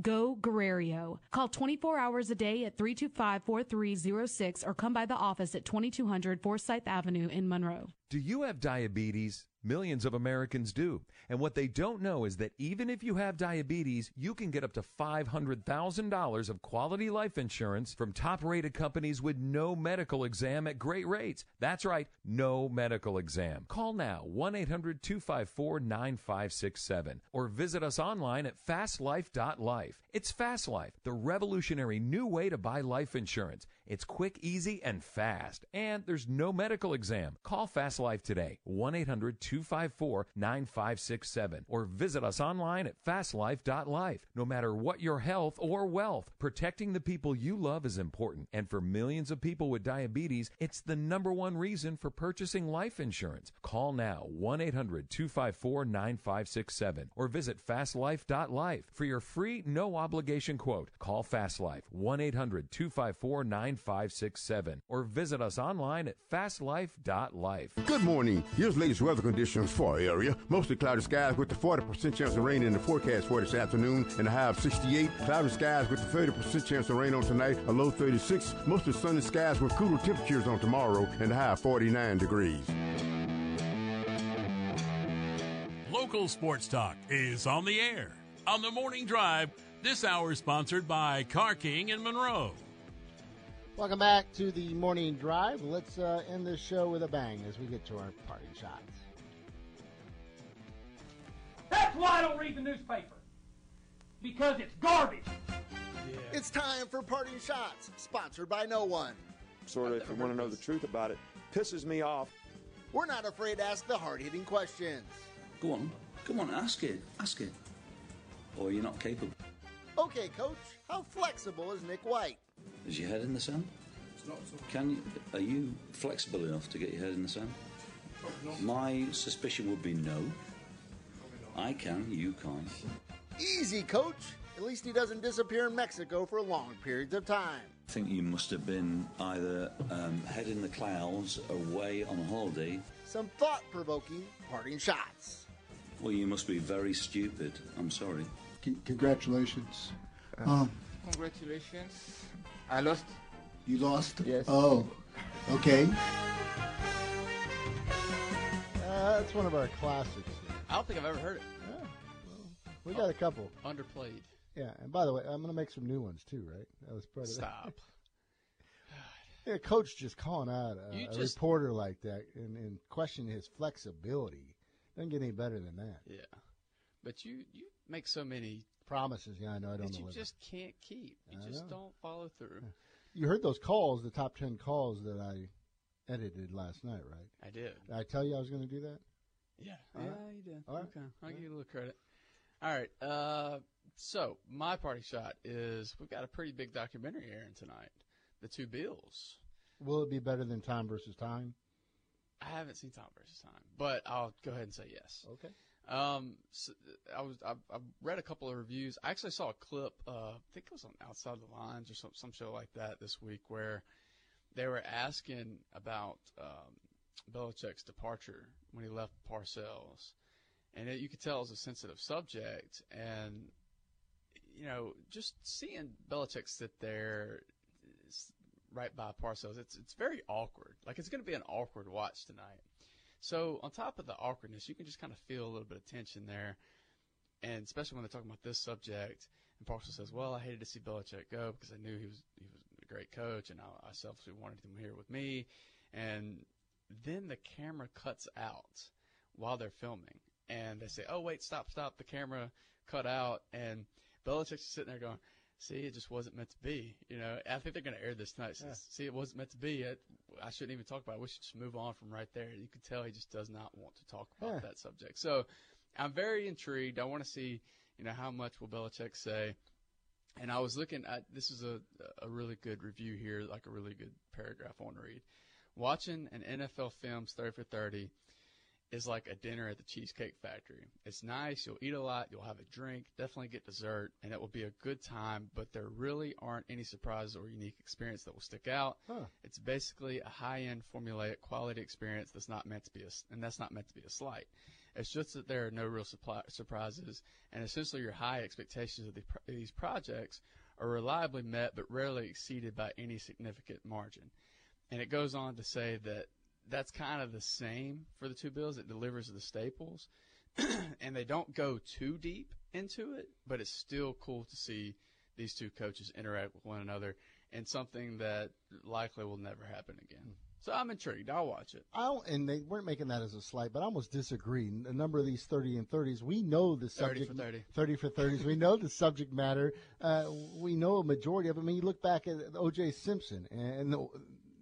Go Guerrero. Call 24 hours a day at 325-4306 or come by the office at 2200 Forsyth Avenue in Monroe. Do you have diabetes? Millions of Americans do. And what they don't know is that even if you have diabetes, you can get up to $500,000 of quality life insurance from top rated companies with no medical exam at great rates. That's right, no medical exam. Call now 1 800 254 9567 or visit us online at fastlife.life. It's Fast Life, the revolutionary new way to buy life insurance. It's quick, easy, and fast. And there's no medical exam. Call Fast Life today, 1 800 254 9567 or visit us online at fastlife.life. No matter what your health or wealth, protecting the people you love is important. And for millions of people with diabetes, it's the number one reason for purchasing life insurance. Call now 1 800 254 9567 or visit fastlife.life for your free, no obligation quote. Call Fast Life 1 800 254 9567 or visit us online at fastlife.life. Good morning. Here's latest weather conditions for our area. Mostly cloudy skies with the 40% chance of rain in the forecast for this afternoon and a high of 68. Cloudy skies with the 30% chance of rain on tonight, a low 36. Mostly sunny skies with cooler temperatures on tomorrow and a high of 49 degrees. Local sports talk is on the air. On the morning drive, this hour is sponsored by Car King in Monroe. Welcome back to the morning drive. Let's uh, end this show with a bang as we get to our party shots. That's why I don't read the newspaper. Because it's garbage. It's time for parting shots, sponsored by no one. Sort of, if you want to know the truth about it, pisses me off. We're not afraid to ask the hard hitting questions. Go on. Come on, ask it. Ask it. Or you're not capable. Okay, coach, how flexible is Nick White? Is your head in the sand? Can you, are you flexible enough to get your head in the sand? My suspicion would be no. I can, you can't. Easy, coach. At least he doesn't disappear in Mexico for long periods of time. I think you must have been either um, head in the clouds, away on a holiday, Some thought provoking parting shots. Well, you must be very stupid. I'm sorry. Congratulations. Uh, Um, Congratulations. I lost. you lost? Yes. Oh, okay. Uh, that's one of our classics. I don't think I've ever heard it. Yeah, well, We got a couple. Underplayed. Yeah, and by the way, I'm going to make some new ones too, right? That was part of Stop. *laughs* Yeah, coach just calling out a, a just- reporter like that and, and questioning his flexibility. Doesn't get any better than that. Yeah. But you you make so many Promises, yeah, I know I don't that know. you what- just can't keep. You I just know. don't follow through. You heard those calls, the top ten calls that I edited last night, right? I did. Did I tell you I was going to do that? Yeah. All yeah, right. you did. All right. Okay. I'll give you a little credit. All right. Uh, so my party shot is we've got a pretty big documentary airing tonight. The two bills. Will it be better than Tom versus Time? I haven't seen Tom versus Time, but I'll go ahead and say yes. Okay. Um, so I was I've, I've read a couple of reviews. I actually saw a clip. Uh, I think it was on Outside the Lines or some some show like that this week where they were asking about um, Belichick's departure when he left Parcells, and it, you could tell it was a sensitive subject. And you know, just seeing Belichick sit there right by Parcells, it's it's very awkward. Like it's going to be an awkward watch tonight. So on top of the awkwardness, you can just kind of feel a little bit of tension there, and especially when they're talking about this subject. And Parcells says, "Well, I hated to see Belichick go because I knew he was he was a great coach, and I, I selfishly wanted him here with me." And then the camera cuts out while they're filming, and they say, "Oh, wait, stop, stop!" The camera cut out, and Belichick's sitting there going, "See, it just wasn't meant to be." You know, I think they're going to air this tonight. Says, Yeah. See, it wasn't meant to be. I, I shouldn't even talk about it. We should just move on from right there. You could tell he just does not want to talk about Yeah. that subject. So, I'm very intrigued. I want to see, you know, how much will Belichick say. And I was looking at this is a a really good review here, like a really good paragraph I want to read. Watching an NFL films 30 for 30 is like a dinner at the Cheesecake Factory. It's nice, you'll eat a lot, you'll have a drink, definitely get dessert, and it will be a good time, but there really aren't any surprises or unique experience that will stick out. Huh. It's basically a high-end formulaic quality experience that's not meant to be a, and that's not meant to be a slight. It's just that there are no real supply, surprises, and essentially your high expectations of the, these projects are reliably met but rarely exceeded by any significant margin. And it goes on to say that that's kind of the same for the two bills. It delivers the staples, *clears throat* and they don't go too deep into it, but it's still cool to see these two coaches interact with one another and something that likely will never happen again. So I'm intrigued. I'll watch it. I don't, and they weren't making that as a slight, but I almost disagree. A number of these 30 and 30s, we know the 30 subject. for 30. 30 for 30s. we know the subject matter. Uh, we know a majority of them. I mean, you look back at O.J. Simpson and, the,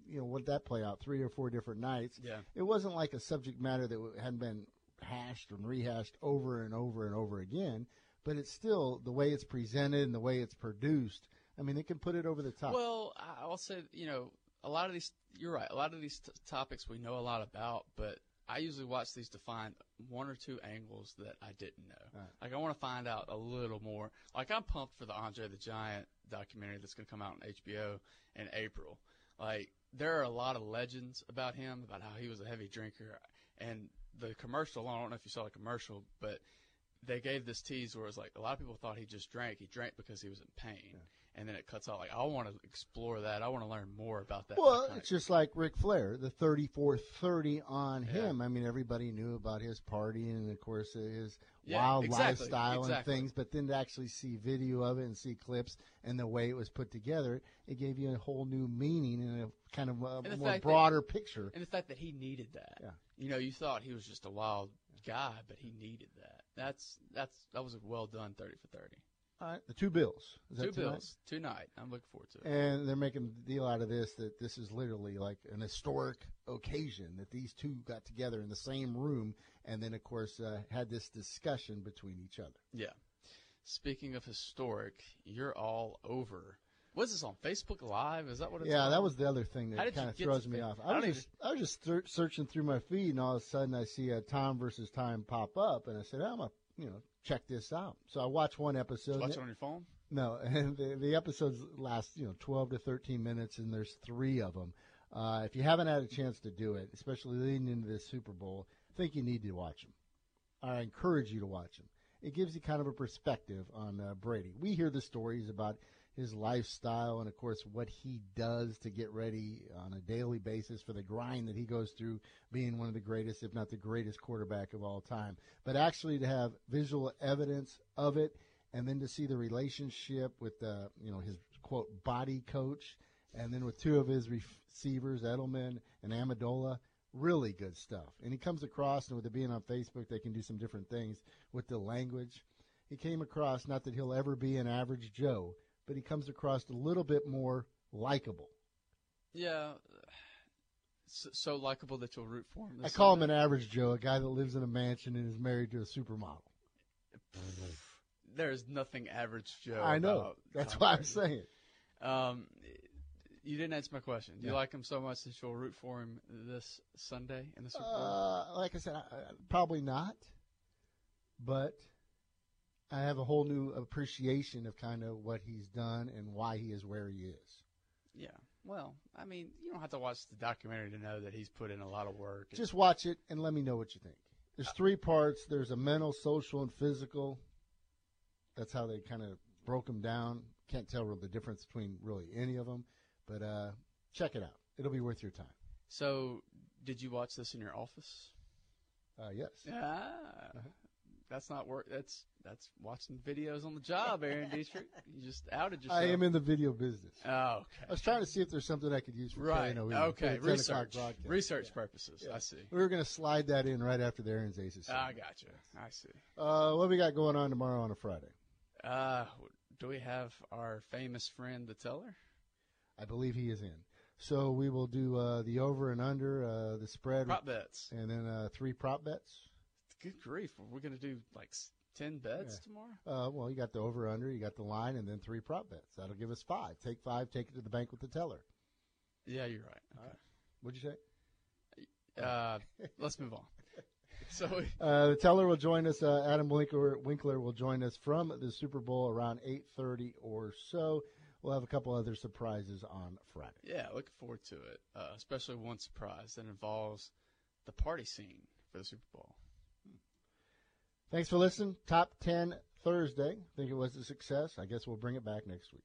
you know, what that play out three or four different nights. Yeah. It wasn't like a subject matter that hadn't been hashed and rehashed over and over and over again. But it's still the way it's presented and the way it's produced. I mean, it can put it over the top. Well, I- I'll say, you know, a lot of these, you're right, a lot of these t- topics we know a lot about, but I usually watch these to find one or two angles that I didn't know. Right. Like, I want to find out a little more. Like, I'm pumped for the Andre the Giant documentary that's going to come out on HBO in April. Like, there are a lot of legends about him, about how he was a heavy drinker. And the commercial, I don't know if you saw the commercial, but they gave this tease where it was like a lot of people thought he just drank. He drank because he was in pain. And then it cuts out like I want to explore that. I want to learn more about that. Well, iconic- it's just like Ric Flair, the 34-30 on him. I mean, everybody knew about his partying and, of course, uh, his Yeah, wild exactly, lifestyle exactly. and things. But then to actually see video of it and see clips and the way it was put together, it gave you a whole new meaning and a kind of a more fact that- broader picture. and the fact that he needed that. Yeah. You know, you thought he was just a wild guy, but he needed that. That's that's that was a well done thirty for thirty. All right, the two bills. Is Two bills tonight. I'm looking forward to it. And they're making a deal out of this that this is literally like an historic occasion that these two got together in the same room and then, of course, uh, had this discussion between each other. Yeah. Speaking of historic, you're all over. Was this on Facebook Live? Is that what it's Yeah, on? that was the other thing that kind of throws me off. I I was just, I was just searching through my feed, and all of a sudden I see a Tom versus Time pop up, and I said, "I'm gonna, you know, check this out." So I watched one episode. Watch it on your phone. No, and *laughs* the, the episodes last, you know, 12 to 13 minutes, and there's three of them. Uh, if you haven't had a chance to do it, especially leading into this Super Bowl, I think you need to watch them. I encourage you to watch them. It gives you kind of a perspective on uh, Brady. We hear the stories about his lifestyle and, of course, what he does to get ready on a daily basis for the grind that he goes through, being one of the greatest, if not the greatest quarterback of all time. But actually, to have visual evidence of it and then to see the relationship with the you know his quote body coach, and then with two of his receivers, Edelman and Amendola, really good stuff. And he comes across, and with it being on Facebook, they can do some different things with the language. He came across not that he'll ever be an average Joe, but he comes across a little bit more likable. Yeah. So, so likable that you'll root for him. I call him an average Joe, a guy that lives in a mansion and is married to a supermodel. There is nothing average Joe. I know. about That's Tom what I'm saying. Um, you didn't answer my question. Do you Yeah. like him so much that you'll root for him this Sunday in the Super Bowl? Uh, like I said, I, I- probably not. But I have a whole new appreciation of kind of what he's done and why he is where he is. yeah. Well, I mean, you don't have to watch the documentary to know that he's put in a lot of work. Just watch it and let me know what you think. There's three parts. There's a mental, social, and physical. That's how they kind of broke them down. Can't tell the difference between really any of them, but uh, check it out. It'll be worth your time. So, did you watch this in your office? Uh, yes. Ah, that's not work. That's that's watching videos on the job, Aaron *laughs* Dietrich. You just outed yourself. I am in the video business. Oh, okay. I was trying to see if there's something I could use for Right. KNOE Okay. the 10 o'clock Research. Research Yeah. purposes. I see. We were going to slide that in right after the Aaron's Aces. I got you. I see. Uh, what we got going on tomorrow on a Friday? Uh, do we have our famous friend, the teller? I believe he is in. So we will do uh, the over and under, uh, the spread, Prop bets. and then uh, three prop bets. Good grief. We're going to do like 10 bets Yeah. tomorrow? Uh, well, you got the over under, you got the line, and then three prop bets. That'll give us five. Take five, take it to the bank with the teller. Yeah, you're right. Okay. What'd you say? Uh, *laughs* let's move on. *laughs* So, Uh, the teller will join us. Uh, Adam Winkler, Winkler will join us from the Super Bowl around eight thirty or so. We'll have a couple other surprises on Friday. yeah, looking forward to it. Uh, especially one surprise that involves the party scene for the Super Bowl. Thanks for listening. Top ten Thursday. I Think it was a success. I guess we'll bring it back next week.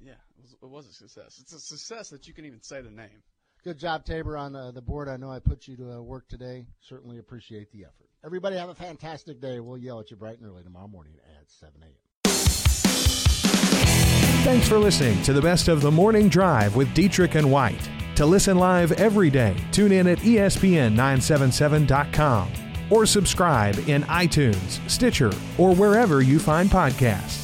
Yeah, it was, it was a success. It's a success that you can even say the name. Good job, Tabor, on uh, the board. I know I put you to uh, work today. Certainly appreciate the effort. Everybody have a fantastic day. We'll yell at you bright and early tomorrow morning at 7 a.m. Thanks for listening to the best of the morning drive with Dietrich and White. To listen live every day, tune in at E ESPN977.com or subscribe in iTunes, Stitcher, or wherever you find podcasts.